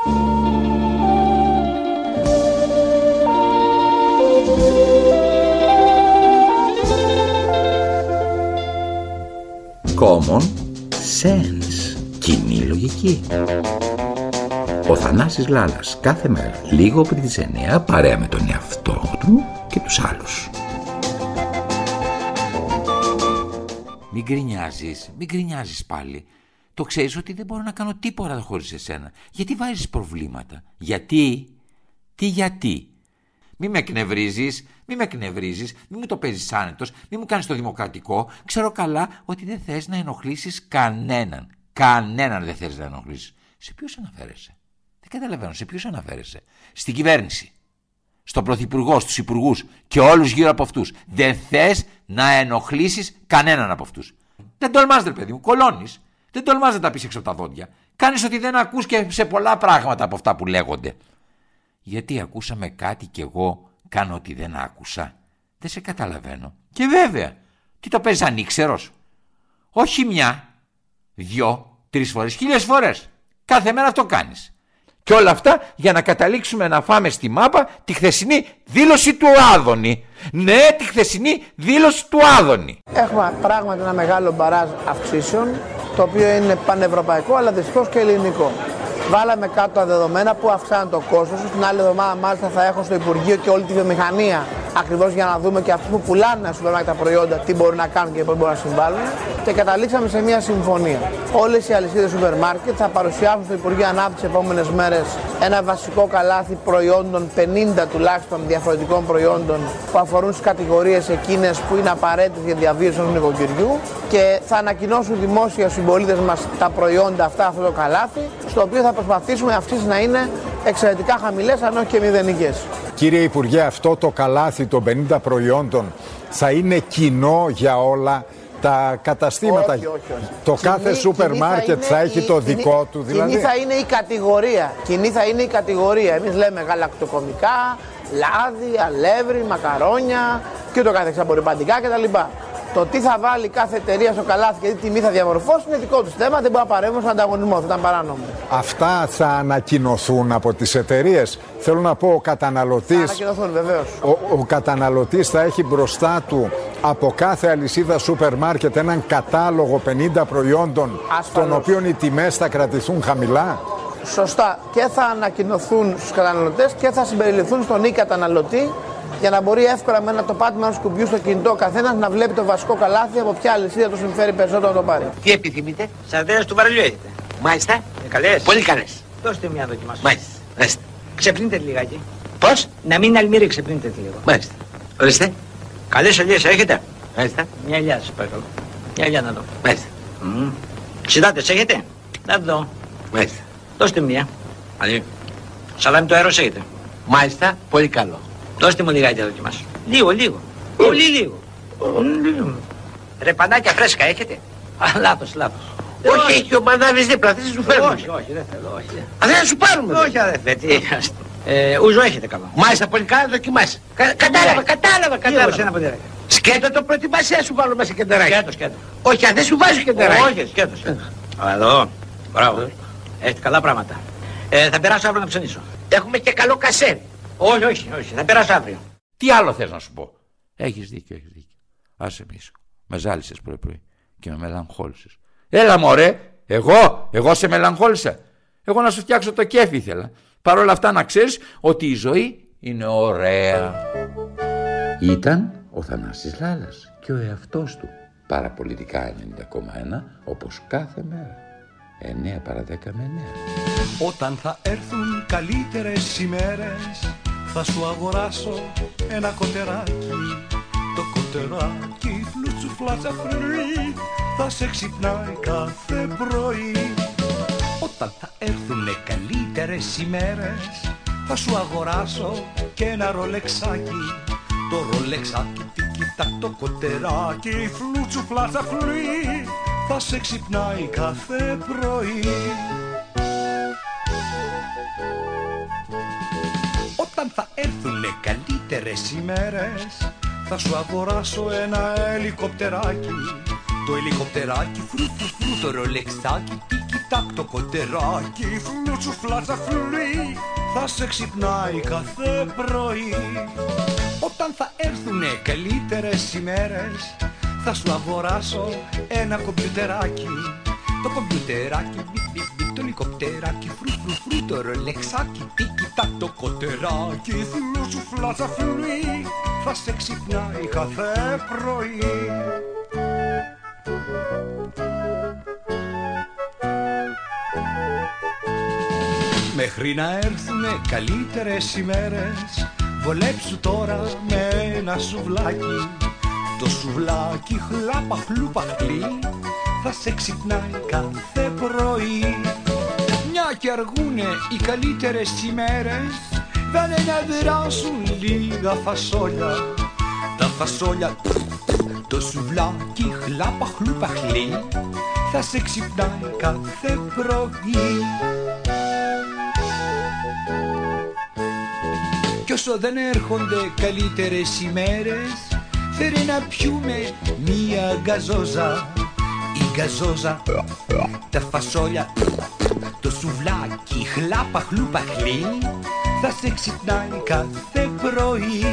Common sense. Κοινή λογική. Ο Θανάσης Λάλας κάθε μέρα λίγο πριν τις 9 παρέα με τον εαυτό του και τους άλλους. Μην γκρινιάζεις, μην γκρινιάζεις πάλι. Το ξέρεις ότι δεν μπορώ να κάνω τίποτα χωρίς εσένα. Γιατί βάζεις προβλήματα; Γιατί, τι γιατί; Μη με εκνευρίζεις, μη με εκνευρίζεις, μη μου το παίζεις άνετος, μη μου κάνεις το δημοκρατικό. Ξέρω καλά ότι δεν θες να ενοχλήσεις κανέναν. Κανέναν δεν θες να ενοχλήσεις. Σε ποιους αναφέρεσαι; Δεν καταλαβαίνω, σε ποιους αναφέρεσαι; Στην κυβέρνηση. Στον πρωθυπουργό, στους υπουργούς και όλους γύρω από αυτούς. Δεν θες να ενοχλήσεις κανέναν από αυτούς. Δεν τολμάς ρε παιδί μου, κολώνεις. Δεν τολμάς να τα πεις έξω από τα δόντια. Κάνεις ότι δεν ακούς και σε πολλά πράγματα από αυτά που λέγονται. Γιατί ακούσαμε κάτι κι εγώ κάνω ότι δεν άκουσα. Δεν σε καταλαβαίνω. Και βέβαια, τι το παίζεις ανήξερος; Όχι μια, δυο, τρεις φορές, χίλιες φορές. Κάθε μέρα αυτό κάνεις. Και όλα αυτά για να καταλήξουμε να φάμε στη μάπα τη χθεσινή δήλωση του Άδωνη. Ναι, τη χθεσινή δήλωση του Άδωνη. Έχουμε πράγματι ένα μεγάλο μπαράζ αυξήσεων, το οποίο είναι πανευρωπαϊκό αλλά δυστυχώς και ελληνικό. Βάλαμε κάτω τα δεδομένα που αυξάνουν το κόστος. Την άλλη εβδομάδα, μάλιστα, θα έχω στο Υπουργείο και όλη τη βιομηχανία ακριβώς για να δούμε και αυτού που πουλάνε σούπερ τα προϊόντα τι μπορούν να κάνουν και πώς μπορούν να συμβάλλουν. Και καταλήξαμε σε μια συμφωνία. Όλες οι αλυσίδες σούπερ μάρκετ θα παρουσιάσουν στο Υπουργείο Ανάπτυξης επόμενες μέρες ένα βασικό καλάθι προϊόντων, 50 τουλάχιστον διαφορετικών προϊόντων που αφορούν στις κατηγορίες εκείνες που είναι απαραίτητες για διαβίωση ενός νοικοκυριού και θα ανακοινώσουν δημόσια στους συμπολίτες μας τα προϊόντα αυτά, αυτό το καλάθι, στο οποίο θα προσπαθήσουμε αυξήσει να είναι εξαιρετικά χαμηλές, αν όχι και μηδενικές. Κύριε Υπουργέ, αυτό το καλάθι των 50 προϊόντων θα είναι κοινό για όλα τα καταστήματα; Όχι, όχι, όχι. Το κάθε σούπερ μάρκετ θα, έχει το δικό του δηλαδή; Κοινή θα είναι η κατηγορία. Κοινή θα είναι η κατηγορία. Εμείς λέμε γαλακτοκομικά, λάδι, αλεύρι, μακαρόνια και το καθεξής απορριπαντικά κτλ. Το τι θα βάλει κάθε εταιρεία στο καλάθι και τι τιμή θα διαμορφώσει είναι δικό τους θέμα. Δεν μπορεί να παρέμβουν στον ανταγωνισμό. Θα ήταν παράνομο. Αυτά θα ανακοινωθούν από τις εταιρείες. Θέλω να πω, ο καταναλωτή. Θα ανακοινωθούν, βεβαίως. Ο, ο καταναλωτής θα έχει μπροστά του από κάθε αλυσίδα σούπερ μάρκετ έναν κατάλογο 50 προϊόντων, Ασφαλώς. των οποίων οι τιμές θα κρατηθούν χαμηλά. Σωστά. Και θα ανακοινωθούν στους καταναλωτές και θα συμπεριληφθούν στον ή καταναλωτή για να μπορεί εύκολα με ένα το πάτημα ενό κουμπιού στο κινητό ο καθένας να βλέπει το βασικό καλάθι από ποια αλυσίδα του συμφέρει περισσότερο να το πάρει. Τι επιθυμείτε, Σαρδέλες του βαρελιού έχετε. μάλιστα. Είναι καλές. Πολύ καλές. Δώστε μια δοκιμάσου. Μάλιστα. Μάλιστα. Ξεπνείτε λιγάκι. Πώς, Να μην αλμύρει, ξεπνείτε λίγο. μάλιστα. Ορίστε. Καλές ελιές έχετε. Μάλιστα. Μια ελιά σας παρακαλώ. Μια ελιά να δω. Μάλιστα. Μμμ. Ξηδάτες έχετε; Να δω. Μάλιστα. Δώστε μια. Δηλαδή, Σαλάμι το αέρος έχετε. μάλιστα, πολύ καλό. Δώστε μου λιγάκι να δοκιμάσω. Λίγο, λίγο. Πολύ λίγο. Μ, λίγο. Ρε πανάκια φρέσκα έχετε; Α, λάθος, λάθος. Όχι, έχει ο μανάβης δίπλα, δεν σου φέρνουμε. όχι, όχι, δεν θέλω, όχι. Α, δεν θα σου πάρουμε. Όχι, αδερφέ, τι; Ε, ούζο έχετε καλό. Μάλιστα, πολύ καλά, δοκιμάσαι. Κα- Κατάλαβα, κατάλαβα, Λίγο, σε ένα κατάλαβα. ποντιράκι. Σκέτο το προετοιμάσαι να σου βάλω μέσα κεντεράκι. Σκέτο, σκέτο. Όχι, αν δεν σου βάζω κεντεράκι. Όχι, σκέτο, σκέτο. Α, Εδώ. Μπράβο. Έχετε καλά πράγματα. Ε, θα περάσω αύριο να ψωνίσω. Έχουμε και καλό κασέρι. Όχι, όχι, όχι. Θα περάσω αύριο. Τι άλλο θες να σου πω; Έχεις δίκιο, έχεις δίκιο. Άσε με ήσυχο. Με ζάλισες πρωί πρωί και με μελαγχόλησες. Έλα μωρέ, εγώ, εγώ σε μελαγχόλησα. Εγώ να σου φτιάξω το κέφι ήθελα. Παρ' όλα αυτά να ξέρεις ότι η ζωή είναι ωραία. Ήταν ο Θανάσης Λάλας και ο εαυτός του. Παραπολιτικά 90,1 όπως κάθε μέρα. 9 παρα 10 με 9. Όταν θα έρθουν καλύτερες ημέρες Θα σου αγοράσω ένα κοτεράκι. Το κοτεράκι φλουτσουφλάτσα φρουρί Θα σε ξυπνάει κάθε πρωί. Όταν θα έρθουν καλύτερες ημέρες Θα σου αγοράσω και ένα ρολεξάκι. Το ρολεξάκι τικιτάκ το κοτεράκι φλουτσουφλάτσα φρουρί Θα σε ξυπνάει κάθε πρωί Όταν θα έρθουνε καλύτερες ημέρες Θα σου αγοράσω ένα ελικοπτεράκι Το ελικοπτεράκι φρου φρου φρου Το ρολεξάκι τίκι τακ το κοντεράκι Φλούτσου φλάτσα φλουί Θα σε ξυπνάει κάθε πρωί. Όταν θα έρθουνε καλύτερες ημέρες Θα σου αγοράσω ένα κομπιουτεράκι. Το κομπιουτεράκι μπιπ μπιπ μπιπ Το ελικοπτεράκι φρου φρου φρου Το ρολεξάκι τίκι τακ το κοντεράκι Φλούτσου φλάτσα φλουί Θα σε ξυπνάει κάθε πρωί Μέχρι να έρθουνε καλύτερες ημέρες Βολέψου τώρα με ένα σουβλάκι Το σουβλάκι χλάπα χλούπα χλί Θα σε ξυπνάει κάθε πρωί Μια και αργούνε οι καλύτερες ημέρες Βάλε να δράσουν λίγα φασόλια Τα φασόλια το σουβλάκι χλάπα χλούπα χλί Θα σε ξυπνάει κάθε πρωί Κι όσο δεν έρχονται καλύτερες ημέρες Φέρε να πιούμε μία γκαζόζα Η γκαζόζα, τα φασόλια Το σουβλάκι, χλάπα χλούπα χλί. Θα σε ξυπνάει κάθε πρωί